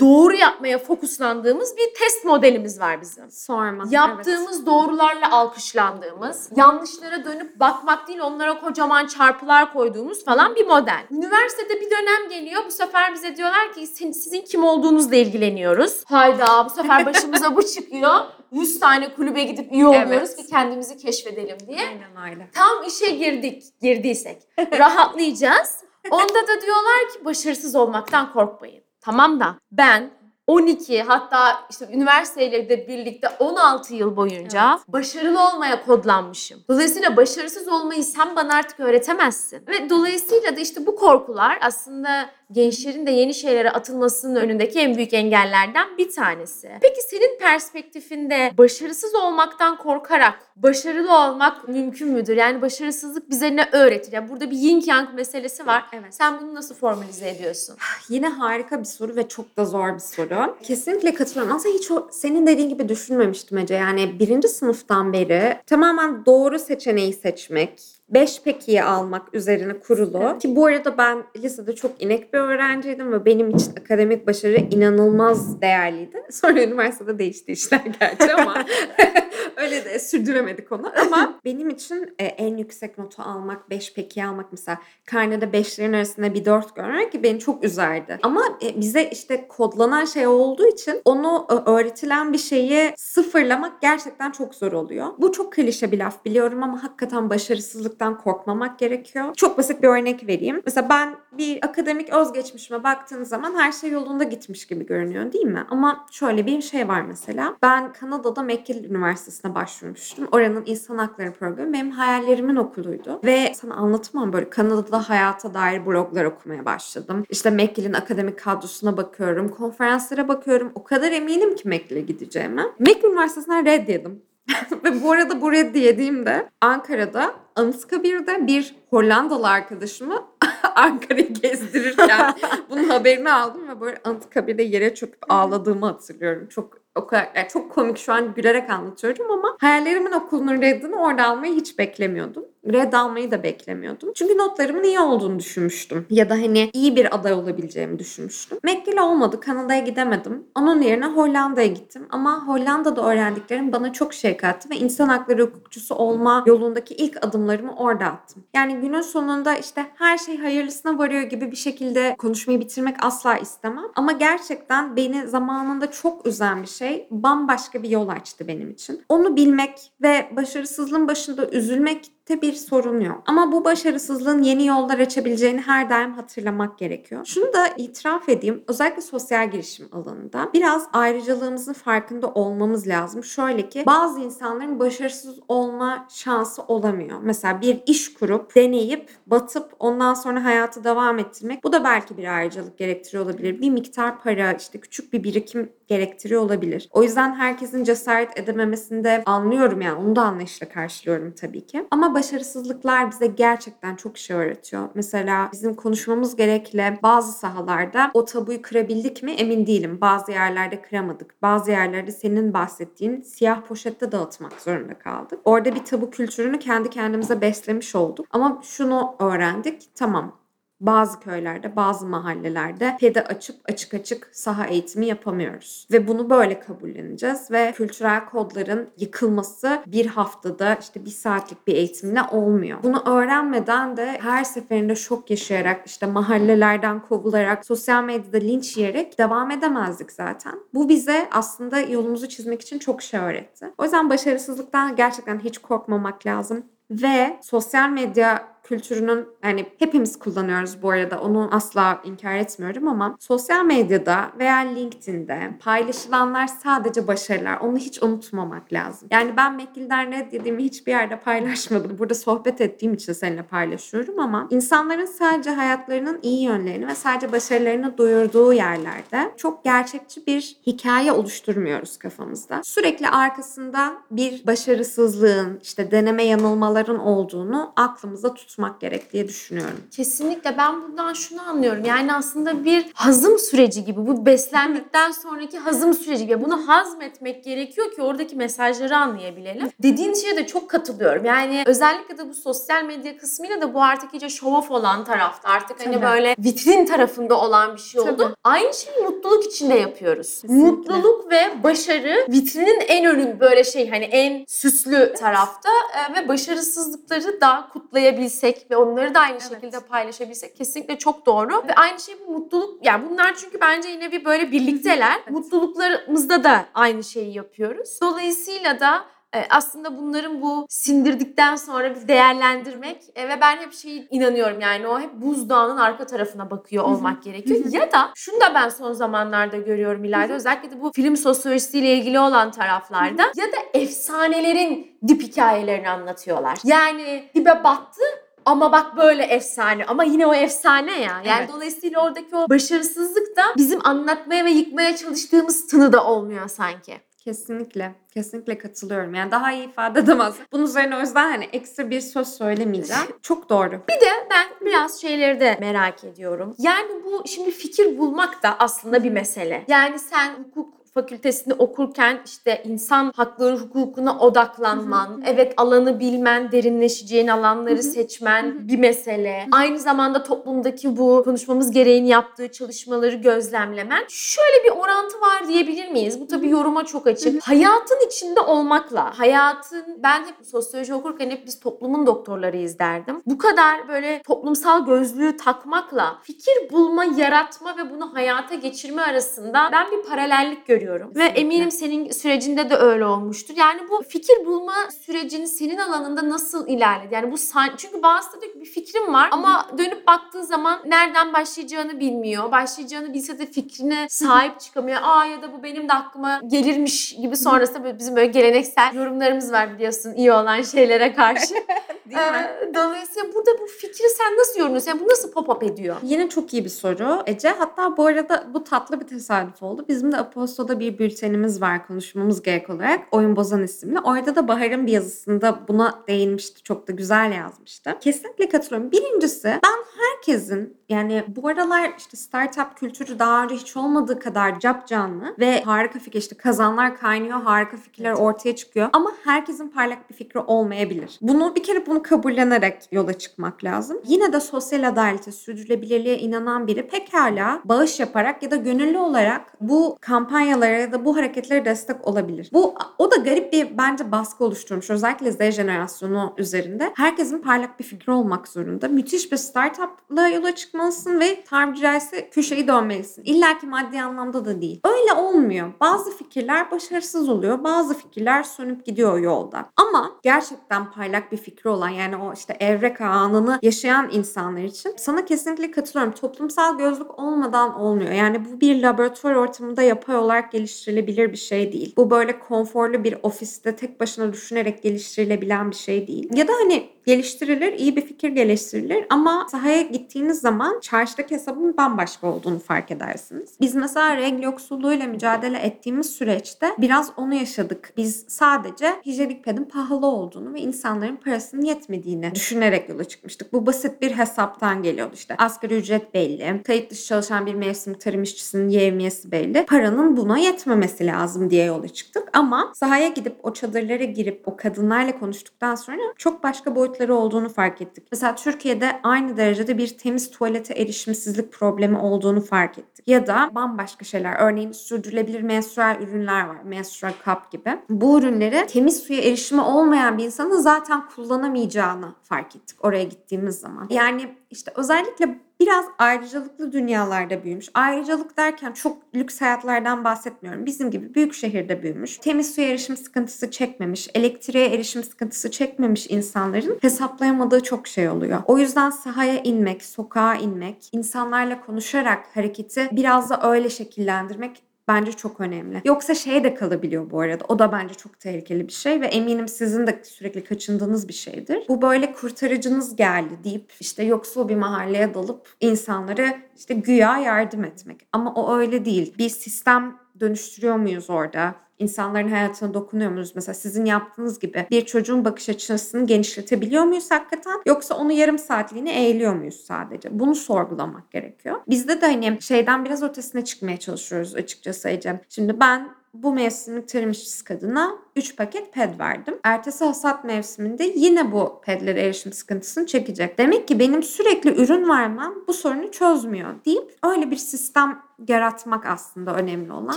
doğru yapmaya fokuslandığımız bir test modelimiz var bizim. Sorma. Yaptığımız doğrularla alkışlandığımız, yanlışlara dönüp bakmak değil onlara kocaman çarpılar koyduğumuz falan bir model. Üniversitede bir dönem geliyor bu sefer bize diyorlar ki "Sin- sizin kim olduğunuzla ilgileniyoruz. Hayda bu sefer başımıza bu çıkıyor. 100 tane kulübe gidip üye oluyoruz Evet. ki kendimizi keşfedelim diye. Evet. Aynen öyle. Tam işe girdik, girdiysek rahatlayacağız. Onda da diyorlar ki başarısız olmaktan korkmayın. Tamam da ben 12 hatta işte üniversiteyle de birlikte 16 yıl boyunca başarılı olmaya kodlanmışım. Dolayısıyla başarısız olmayı sen bana artık öğretemezsin. Ve dolayısıyla da işte bu korkular aslında gençlerin de yeni şeylere atılmasının önündeki en büyük engellerden bir tanesi. Peki senin perspektifinde başarısız olmaktan korkarak başarılı olmak mümkün müdür? Yani başarısızlık bize ne öğretir? Yani burada bir yin yang meselesi var. Evet. Sen bunu nasıl formalize ediyorsun? Yine harika bir soru ve çok da zor bir soru. Kesinlikle katılıyorum. Aslında hiç o, senin dediğin gibi düşünmemiştim Ece. Yani birinci sınıftan beri tamamen doğru seçeneği seçmek, beş pekiyi almak üzerine kurulu. Ki bu arada ben lisede çok inek bir öğrenciydim ve benim için akademik başarı inanılmaz değerliydi. Sonra üniversitede değişti işler gerçi ama öyle de sürdüremedik onu. Ama benim için e, en yüksek notu almak, beş pekiyi almak mesela karnede beşlerin arasında bir dört görmek beni çok üzerdi. Ama e, bize işte kodlanan şey olduğu için onu e, öğretilen bir şeyi sıfırlamak gerçekten çok zor oluyor. Bu çok klişe bir laf biliyorum ama hakikaten başarısızlıktan korkmamak gerekiyor. Çok basit bir örnek vereyim. Mesela ben bir akademik özgeçmişime baktığınız zaman her şey yolunda gitmiş gibi görünüyor değil mi? Ama şöyle bir şey var mesela. Ben Kanada'da McGill Üniversitesi'ne başvurmuştum. Oranın insan hakları programı benim hayallerimin okuluydu. Ve sana anlatamam böyle Kanada'da hayata dair bloglar okumaya başladım. İşte McGill'in akademik kadrosuna bakıyorum, konferanslara bakıyorum. O kadar eminim ki McGill'e gideceğime. McGill Üniversitesi'nden red yedim. Ve bu arada bu reddi yediğimde Ankara'da Anıtkabir'de bir Hollandalı arkadaşımı Ankara'yı gezdirirken bunun haberini aldım ve böyle Anıtkabir'de yere çöküp ağladığımı hatırlıyorum. Çok o kadar yani çok komik şu an gülerek anlatıyorum ama hayallerimin okulunun reddini orada almayı hiç beklemiyordum. Red almayı da beklemiyordum. Çünkü notlarımın iyi olduğunu düşünmüştüm. Ya da hani iyi bir aday olabileceğimi düşünmüştüm. McGill olmadı. Kanada'ya gidemedim. Onun yerine Hollanda'ya gittim. Ama Hollanda'da öğrendiklerim bana çok şey kattı ve insan hakları hukukçusu olma yolundaki ilk adımlarımı orada attım. Yani günün sonunda işte her şey hayırlısına varıyor gibi bir şekilde konuşmayı bitirmek asla istemem. Ama gerçekten beni zamanında çok üzen bir şey bambaşka bir yol açtı benim için. Onu bilmek ve başarısızlığın başında üzülmek de bir sorun yok. Ama bu başarısızlığın yeni yollar açabileceğini her daim hatırlamak gerekiyor. Şunu da itiraf edeyim. Özellikle sosyal girişim alanında biraz ayrıcalığımızın farkında olmamız lazım. Şöyle ki bazı insanların başarısız olma şansı olamıyor. Mesela bir iş kurup deneyip batıp ondan sonra hayatı devam ettirmek bu da belki bir ayrıcalık gerektiriyor olabilir. Bir miktar para işte küçük bir birikim gerektiriyor olabilir. O yüzden herkesin cesaret edememesini de anlıyorum yani onu da anlayışla karşılıyorum tabii ki. Ama başarısızlıklar bize gerçekten çok şey öğretiyor. Mesela bizim konuşmamız gerekle bazı sahalarda o tabuyu kırabildik mi emin değilim. Bazı yerlerde kıramadık. Bazı yerlerde senin bahsettiğin siyah poşette dağıtmak zorunda kaldık. Orada bir tabu kültürünü kendi kendimize beslemiş olduk. Ama şunu öğrendik. Tamam bazı köylerde, bazı mahallelerde pede açıp açık açık saha eğitimi yapamıyoruz. Ve bunu böyle kabulleneceğiz ve kültürel kodların yıkılması bir haftada işte bir saatlik bir eğitimle olmuyor. Bunu öğrenmeden de her seferinde şok yaşayarak işte mahallelerden kovularak sosyal medyada linç yiyerek devam edemezdik zaten. Bu bize aslında yolumuzu çizmek için çok şey öğretti. O yüzden başarısızlıktan gerçekten hiç korkmamak lazım. Ve sosyal medya kültürünün yani hepimiz kullanıyoruz bu arada onu asla inkar etmiyorum ama sosyal medyada veya LinkedIn'de paylaşılanlar sadece başarılar. Onu hiç unutmamak lazım. Yani ben Mekil'den red yediğimi hiçbir yerde paylaşmadım. Burada sohbet ettiğim için seninle paylaşıyorum ama insanların sadece hayatlarının iyi yönlerini ve sadece başarılarını duyurduğu yerlerde çok gerçekçi bir hikaye oluşturmuyoruz kafamızda. Sürekli arkasında bir başarısızlığın, işte deneme yanılmaların olduğunu aklımızda tutmak gerek diye düşünüyorum. Kesinlikle ben buradan şunu anlıyorum. Yani aslında bir hazım süreci gibi. Bu beslendikten sonraki hazım süreci gibi. Bunu hazmetmek gerekiyor ki oradaki mesajları anlayabilelim. Dediğin şeye de çok katılıyorum. Yani özellikle de bu sosyal medya kısmıyla da bu artık iyice show off olan tarafta. Artık hani Tabii. böyle vitrin tarafında olan bir şey oldu. Tabii. Aynı şeyi mutluluk içinde yapıyoruz. Kesinlikle. Mutluluk ve başarı vitrinin en önün böyle şey hani en süslü tarafta e, ve başarısızlıkları da kutlayabilsek ve onları da aynı Evet. şekilde paylaşabilsek kesinlikle çok doğru. Ve aynı şey bu mutluluk yani bunlar çünkü bence yine bir böyle birlikteler. Evet. Mutluluklarımızda da aynı şeyi yapıyoruz. Dolayısıyla da e, aslında bunların bu sindirdikten sonra bir değerlendirmek e, ve ben hep şeyi inanıyorum yani o hep buzdağının arka tarafına bakıyor olmak gerekiyor. ya da şunu da ben son zamanlarda görüyorum İlayda özellikle de bu film sosyolojisiyle ilgili olan taraflarda ya da efsanelerin dip hikayelerini anlatıyorlar. Yani dibe battı ama bak böyle efsane ama yine o efsane ya. Yani Evet. dolayısıyla oradaki o başarısızlık da bizim anlatmaya ve yıkmaya çalıştığımız tınıda olmuyor sanki. Kesinlikle. Kesinlikle katılıyorum. Yani daha iyi ifade edemez. Bunun üzerine o yüzden hani ekstra bir söz söylemeyeceğim. Çok doğru. Bir de ben biraz şeyleri de merak ediyorum. Yani bu şimdi fikir bulmak da aslında bir mesele. Yani sen hukuk fakültesinde okurken işte insan hakları hukukuna odaklanman, evet alanı bilmen, derinleşeceğin alanları seçmen bir mesele. Aynı zamanda toplumdaki bu konuşmamız gereğini yaptığı çalışmaları gözlemlemen. Şöyle bir orantı var diyebilir miyiz? Bu tabii yoruma çok açık. Hayatın içinde olmakla, hayatın ben hep sosyoloji okurken hep biz toplumun doktorlarıyız derdim. Bu kadar böyle toplumsal gözlüğü takmakla fikir bulma, yaratma ve bunu hayata geçirme arasında ben bir paralellik görüyorum. Ve Kesinlikle. eminim senin sürecinde de öyle olmuştur. Yani bu fikir bulma sürecinin senin alanında nasıl ilerledi? Yani bu çünkü bazısı diyor ki bir fikrim var ama dönüp baktığı zaman nereden başlayacağını bilmiyor. Başlayacağını bilse de fikrine sahip çıkamıyor. Aa ya da bu benim de aklıma gelirmiş gibi sonrasında böyle bizim böyle geleneksel yorumlarımız var biliyorsun iyi olan şeylere karşı. Değil mi? Ee, Dolayısıyla burada bu fikri sen nasıl yorumluyorsun? Yani bu nasıl pop-up ediyor? Yine çok iyi bir soru Ece. Hatta bu arada bu tatlı bir tesadüf oldu. Bizim de Aposto'da bir bültenimiz var konuşmamız gerek olarak. Oyun Bozan isimli. Orada da Bahar'ın bir yazısında buna değinmişti. Çok da güzel yazmıştı. Kesinlikle katılıyorum. Birincisi ben herkesin yani bu aralar işte startup kültürü daha önce hiç olmadığı kadar cap canlı ve harika fikir işte kazanlar kaynıyor, harika fikirler ortaya çıkıyor. Ama herkesin parlak bir fikri olmayabilir. Bunu bir kere bunu kabullenerek yola çıkmak lazım. Yine de sosyal adalete, sürdürülebilirliğe inanan biri pekala bağış yaparak ya da gönüllü olarak bu kampanyalara ya da bu hareketlere destek olabilir. Bu o da garip bir bence baskı oluşturmuş. Özellikle Z jenerasyonu üzerinde. Herkesin parlak bir fikri olmak zorunda. Müthiş bir startupla yola çıkmalısın ve tabiri caizse köşeyi dönmelisin. İlla ki maddi anlamda da değil. Öyle olmuyor. Bazı fikirler başarısız oluyor. Bazı fikirler sönüp gidiyor yolda. Ama gerçekten parlak bir fikri olan yani o işte evrek anını yaşayan insanlar için sana kesinlikle katılıyorum. Toplumsal gözlük olmadan olmuyor. Yani bu bir laboratuvar ortamında yapay olarak geliştirilebilir bir şey değil. Bu böyle konforlu bir ofiste tek başına düşünerek geliştirilebilen bir şey değil. Ya da hani geliştirilir, iyi bir fikir geliştirilir ama sahaya gittiğiniz zaman çarşıdaki hesabın bambaşka olduğunu fark edersiniz. Biz mesela regl yoksulluğuyla mücadele ettiğimiz süreçte biraz onu yaşadık. Biz sadece hijyenik pedin pahalı olduğunu ve insanların parasının yetmediğini düşünerek yola çıkmıştık. Bu basit bir hesaptan geliyordu işte. Asgari ücret belli, kayıt dışı çalışan bir mevsim tarım işçisinin yevmiyesi belli. Paranın buna yetmemesi lazım diye yola çıktık ama sahaya gidip o çadırlara girip o kadınlarla konuştuktan sonra çok başka boyutları olduğunu fark ettik. Mesela Türkiye'de aynı derecede bir temiz tuvalete erişimsizlik problemi olduğunu fark ettik. Ya da bambaşka şeyler. Örneğin sürdürülebilir menstrual ürünler var. Menstrual cup gibi. Bu ürünleri temiz suya erişimi olmayan bir insanın zaten kullanamayacağını fark ettik oraya gittiğimiz zaman. Yani işte özellikle biraz ayrıcalıklı dünyalarda büyümüş. Ayrıcalık derken çok lüks hayatlardan bahsetmiyorum. Bizim gibi büyük şehirde büyümüş. Temiz suya erişim sıkıntısı çekmemiş, elektriğe erişim sıkıntısı çekmemiş insanların hesaplayamadığı çok şey oluyor. O yüzden sahaya inmek, sokağa inmek, insanlarla konuşarak hareketi biraz da öyle şekillendirmek bence çok önemli. Yoksa şey de kalabiliyor bu arada. O da bence çok tehlikeli bir şey ve eminim sizin de sürekli kaçındığınız bir şeydir. Bu böyle kurtarıcınız geldi deyip işte yoksul bir mahalleye dalıp insanlara işte güya yardım etmek. Ama o öyle değil. Bir sistem dönüştürüyor muyuz orada? İnsanların hayatına dokunuyor muyuz? Mesela sizin yaptığınız gibi bir çocuğun bakış açısını genişletebiliyor muyuz hakikaten? Yoksa onu yarım saatliğine eğiliyor muyuz sadece? Bunu sorgulamak gerekiyor. Bizde de hani şeyden biraz ötesine çıkmaya çalışıyoruz açıkçası Ecem. Şimdi ben bu mevsimlik tarım işçisi kadına 3 paket ped verdim. Ertesi hasat mevsiminde yine bu pedlere erişim sıkıntısını çekecek. Demek ki benim sürekli ürün vermem bu sorunu çözmüyor deyip öyle bir sistem yaratmak aslında önemli olan.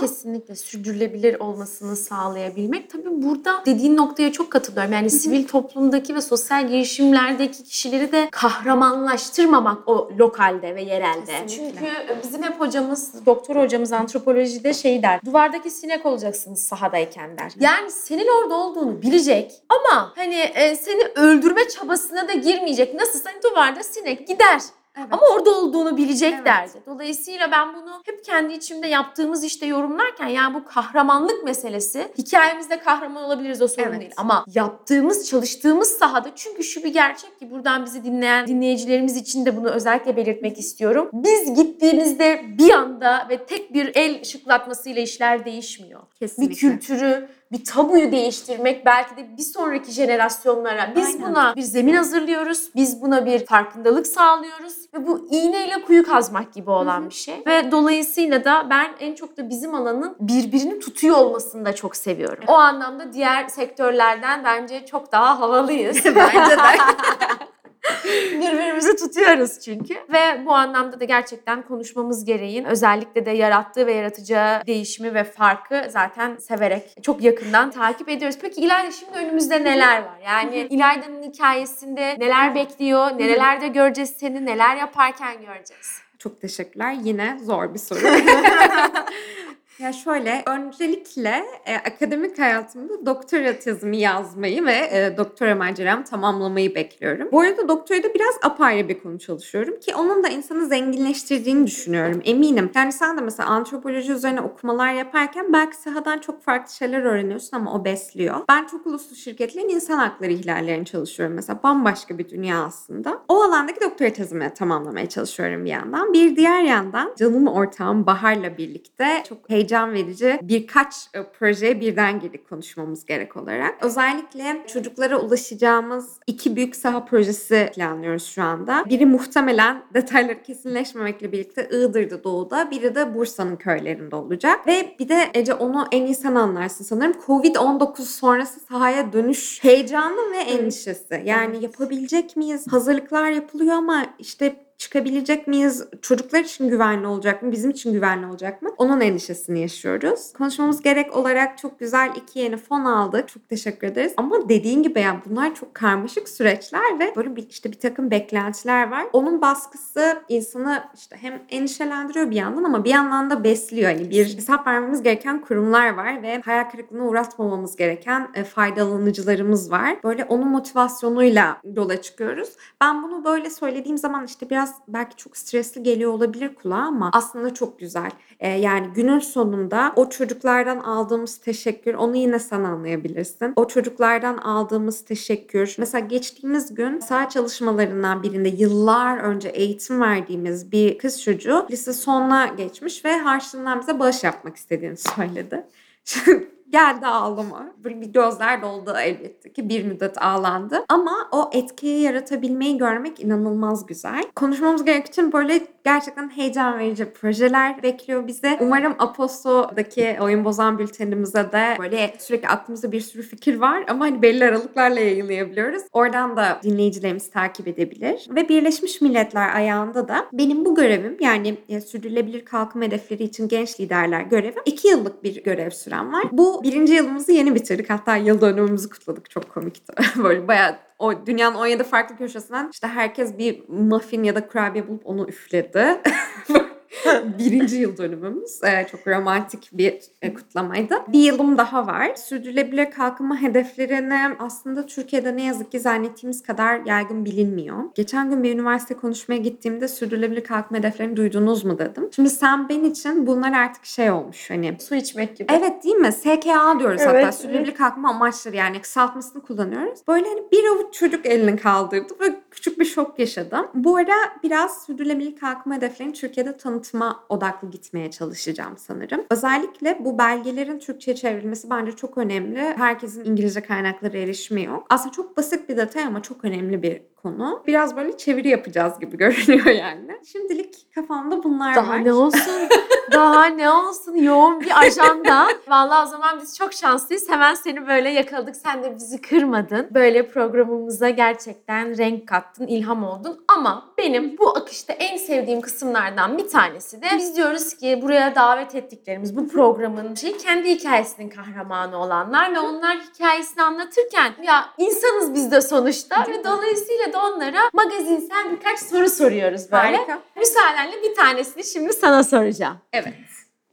Kesinlikle sürdürülebilir olmasını sağlayabilmek. Tabii burada dediğin noktaya çok katılıyorum. Yani sivil toplumdaki ve sosyal girişimlerdeki kişileri de kahramanlaştırmamak o lokalde ve yerelde. Kesinlikle. Çünkü bizim hep hocamız, doktor hocamız antropolojide şey der. Duvardaki sinek olacaksınız sahadayken der. Yani senin orada olduğunu bilecek ama hani e, seni öldürme çabasına da girmeyecek. Nasıl sen duvarda sinek gider. Evet. Ama orada olduğunu bileceklerdi. Evet. Dolayısıyla ben bunu hep kendi içimde yaptığımız işte yorumlarken yani bu kahramanlık meselesi hikayemizde kahraman olabiliriz o sorun Evet. değil. Ama yaptığımız, çalıştığımız sahada çünkü şu bir gerçek ki buradan bizi dinleyen dinleyicilerimiz için de bunu özellikle belirtmek istiyorum. Biz gittiğimizde bir anda ve tek bir el şıklatmasıyla işler değişmiyor. Kesinlikle. Bir kültürü, bir tabuyu değiştirmek belki de bir sonraki jenerasyonlara biz Aynen. buna bir zemin hazırlıyoruz. Biz buna bir farkındalık sağlıyoruz ve bu iğneyle kuyu kazmak gibi olan bir şey. Ve dolayısıyla da ben en çok da bizim alanın birbirini tutuyor olmasını da çok seviyorum. O anlamda diğer sektörlerden bence çok daha havalıyız. Bence de. Birbirimizi tutuyoruz çünkü. Ve bu anlamda da gerçekten konuşmamız gereğin özellikle de yarattığı ve yaratacağı değişimi ve farkı zaten severek çok yakından takip ediyoruz. Peki İlayda şimdi önümüzde neler var? Yani İlayda'nın hikayesinde neler bekliyor? Nerelerde göreceğiz seni? Neler yaparken göreceğiz? Çok teşekkürler. Yine zor bir soru. ya şöyle, öncelikle e, akademik hayatımda doktora tezimi yazmayı ve e, doktora maceramı tamamlamayı bekliyorum. Bu arada doktorada biraz apayrı bir konu çalışıyorum ki onun da insanı zenginleştirdiğini düşünüyorum. Eminim. Yani sen de mesela antropoloji üzerine okumalar yaparken belki sahadan çok farklı şeyler öğreniyorsun ama o besliyor. Ben çok uluslu şirketlerin insan hakları ihlallerini çalışıyorum mesela. Bambaşka bir dünya aslında. O alandaki doktora tezimi tamamlamaya çalışıyorum bir yandan. Bir diğer yandan canım ortağım Bahar'la birlikte çok heyecan verici birkaç e, projeye birden girdik konuşmamız gerek olarak. Özellikle çocuklara ulaşacağımız iki büyük saha projesi planlıyoruz şu anda. Biri muhtemelen detayları kesinleşmemekle birlikte Iğdır'da doğuda, biri de Bursa'nın köylerinde olacak. Ve bir de Ece onu en iyi sen anlarsın sanırım. Covid-19 sonrası sahaya dönüş heyecanı ve endişesi. Yani yapabilecek miyiz? Hazırlıklar yapılıyor ama işte çıkabilecek miyiz? Çocuklar için güvenli olacak mı? Bizim için güvenli olacak mı? Onun endişesini yaşıyoruz. Konuşmamız gerek olarak çok güzel iki yeni fon aldık. Çok teşekkür ederiz. Ama dediğin gibi yani bunlar çok karmaşık süreçler ve böyle bir işte bir takım beklentiler var. Onun baskısı insanı işte hem endişelendiriyor bir yandan ama bir yandan da besliyor. Hani bir hesap vermemiz gereken kurumlar var ve hayal kırıklığına uğratmamamız gereken e, faydalanıcılarımız var. Böyle onun motivasyonuyla yola çıkıyoruz. Ben bunu böyle söylediğim zaman işte biraz belki çok stresli geliyor olabilir kulağa ama aslında çok güzel. Ee, yani günün sonunda o çocuklardan aldığımız teşekkür onu yine sen anlayabilirsin. O çocuklardan aldığımız teşekkür. Mesela geçtiğimiz gün saha çalışmalarından birinde yıllar önce eğitim verdiğimiz bir kız çocuğu lise sonuna geçmiş ve harçlığından bize bağış yapmak istediğini söyledi. geldi ağlama. Böyle bir gözler doldu elbette ki bir müddet ağlandı. Ama o etkiyi yaratabilmeyi görmek inanılmaz güzel. Konuşmamız gerek için böyle gerçekten heyecan verici projeler bekliyor bizi. Umarım Aposto'daki oyun bozan bültenimize de böyle sürekli aklımızda bir sürü fikir var ama hani belli aralıklarla yayınlayabiliyoruz. Oradan da dinleyicilerimiz takip edebilir. Ve Birleşmiş Milletler ayağında da benim bu görevim yani e, sürdürülebilir kalkınma hedefleri için genç liderler görevi iki yıllık bir görev sürem var. Bu birinci yılımızı yeni bitirdik. Hatta yıl dönümümüzü kutladık. Çok komikti. Böyle bayağı o dünyanın 17 farklı köşesinden işte herkes bir muffin ya da kurabiye bulup onu üfledi. Birinci yıl dönümümüz. Ee, çok romantik bir e, kutlamaydı. Bir yılım daha var. Sürdürülebilir kalkınma hedeflerini aslında Türkiye'de ne yazık ki zannettiğimiz kadar yaygın bilinmiyor. Geçen gün bir üniversite konuşmaya gittiğimde sürdürülebilir kalkınma hedeflerini duydunuz mu dedim. Şimdi sen ben için bunlar artık şey olmuş hani Su içmek gibi. Evet değil mi? SKA diyoruz Evet, hatta. Sürdürülebilir kalkınma amaçları yani kısaltmasını kullanıyoruz. Böyle hani bir avuç çocuk elini kaldırdı ve küçük bir şok yaşadım. Bu ara biraz sürdürülebilir kalkınma hedeflerini Türkiye'de tanıtma odaklı gitmeye çalışacağım sanırım. Özellikle bu belgelerin Türkçe'ye çevrilmesi bence çok önemli. Herkesin İngilizce kaynakları erişimi yok. Aslında çok basit bir detay ama çok önemli bir konu. Biraz böyle çeviri yapacağız gibi görünüyor yani. Şimdilik kafamda bunlar Daha var. ne olsun? Daha ne olsun? Yoğun bir ajanda. Vallahi o zaman biz çok şanslıyız. Hemen seni böyle yakaladık. Sen de bizi kırmadın. Böyle programımıza gerçekten renk kattın, ilham oldun. Ama benim bu akışta en sevdiğim kısımlardan bir tanesi de biz diyoruz ki buraya davet ettiklerimiz bu programın şey kendi hikayesinin kahramanı olanlar ve onlar hikayesini anlatırken ya insanız biz de sonuçta ve dolayısıyla da onlara magazinsel birkaç soru soruyoruz böyle. Harika. Müsaadenle bir tanesini şimdi sana soracağım. Evet.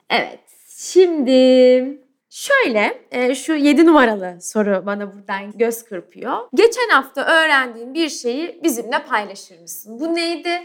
Evet. Şimdi şöyle e, şu 7 numaralı soru bana buradan göz kırpıyor. Geçen hafta öğrendiğin bir şeyi bizimle paylaşır mısın? Bu neydi?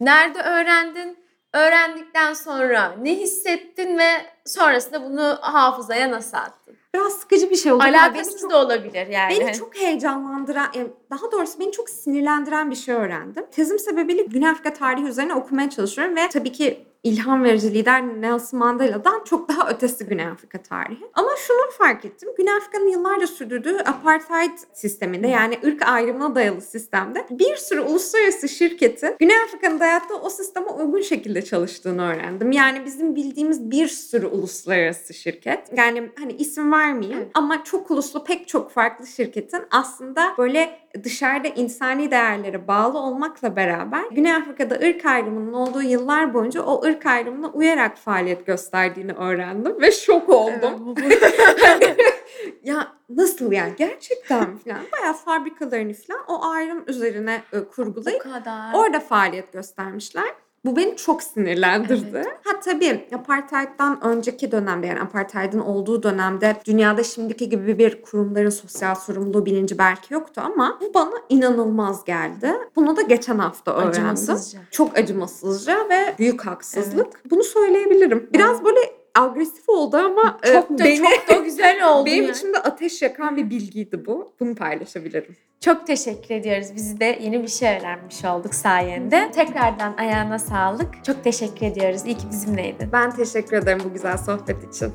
Nerede öğrendin? Öğrendikten sonra ne hissettin ve sonrasında bunu hafızaya nasıl attın? Biraz sıkıcı bir şey oldu. Alakasız çok- da olabilir yani. Beni çok heyecanlandıran, e, daha doğrusu beni çok sinirlendiren bir şey öğrendim. Tezim sebebiyle Güney Afrika tarihi üzerine okumaya çalışıyorum ve tabii ki ilham verici lider Nelson Mandela'dan çok daha ötesi Güney Afrika tarihi. Ama şunu fark ettim. Güney Afrika'nın yıllarca sürdürdüğü apartheid sisteminde yani ırk ayrımına dayalı sistemde bir sürü uluslararası şirketi Güney Afrika'nın dayattığı o sisteme uygun şekilde çalıştığını öğrendim. Yani bizim bildiğimiz bir sürü uluslararası şirket. Yani hani isim vermeyeyim ama çok uluslu pek çok farklı şirketin aslında böyle dışarıda insani değerlere bağlı olmakla beraber Güney Afrika'da ırk ayrımının olduğu yıllar boyunca o ırk ayrımına uyarak faaliyet gösterdiğini öğrendim ve şok oldum. ya nasıl yani gerçekten falan bayağı fabrikalarını falan o ayrım üzerine e, kurgulayıp orada faaliyet göstermişler. Bu beni çok sinirlendirdi. Ha tabii apartheid'den önceki dönemde yani apartheid'in olduğu dönemde dünyada şimdiki gibi bir kurumların sosyal sorumluluğu bilinci belki yoktu ama bu bana inanılmaz geldi. Bunu da geçen hafta öğrendim. Acımasızca. Çok acımasızca ve büyük haksızlık. Bunu söyleyebilirim. Biraz böyle agresif oldu ama e, Çok da beni, çok da güzel oldu. benim yani. içimde ateş yakan bir bilgiydi bu. Bunu paylaşabilirim. Çok teşekkür ediyoruz. Biz de yeni bir şey öğrenmiş olduk sayende. Tekrardan ayağına sağlık. Çok teşekkür ediyoruz. İyi ki bizimleydin. Ben teşekkür ederim bu güzel sohbet için.